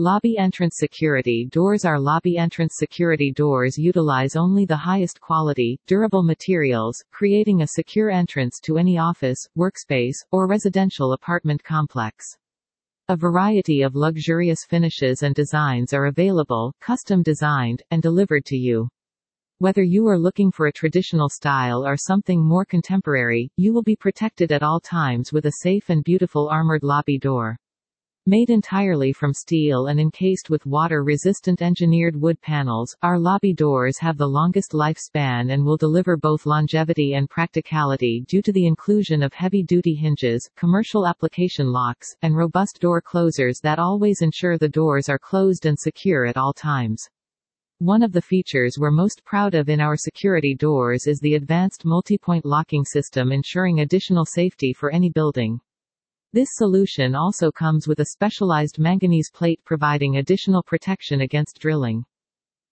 Lobby entrance security doors Our lobby entrance security doors utilize only the highest quality, durable materials, creating a secure entrance to any office, workspace, or residential apartment complex. A variety of luxurious finishes and designs are available, custom designed, and delivered to you. Whether you are looking for a traditional style or something more contemporary, you will be protected at all times with a safe and beautiful armored lobby door. Made entirely from steel and encased with water-resistant engineered wood panels, our lobby doors have the longest lifespan and will deliver both longevity and practicality due to the inclusion of heavy-duty hinges, commercial application locks, and robust door closers that always ensure the doors are closed and secure at all times. One of the features we're most proud of in our security doors is the advanced multi-point locking system ensuring additional safety for any building. This solution also comes with a specialized manganese plate providing additional protection against drilling.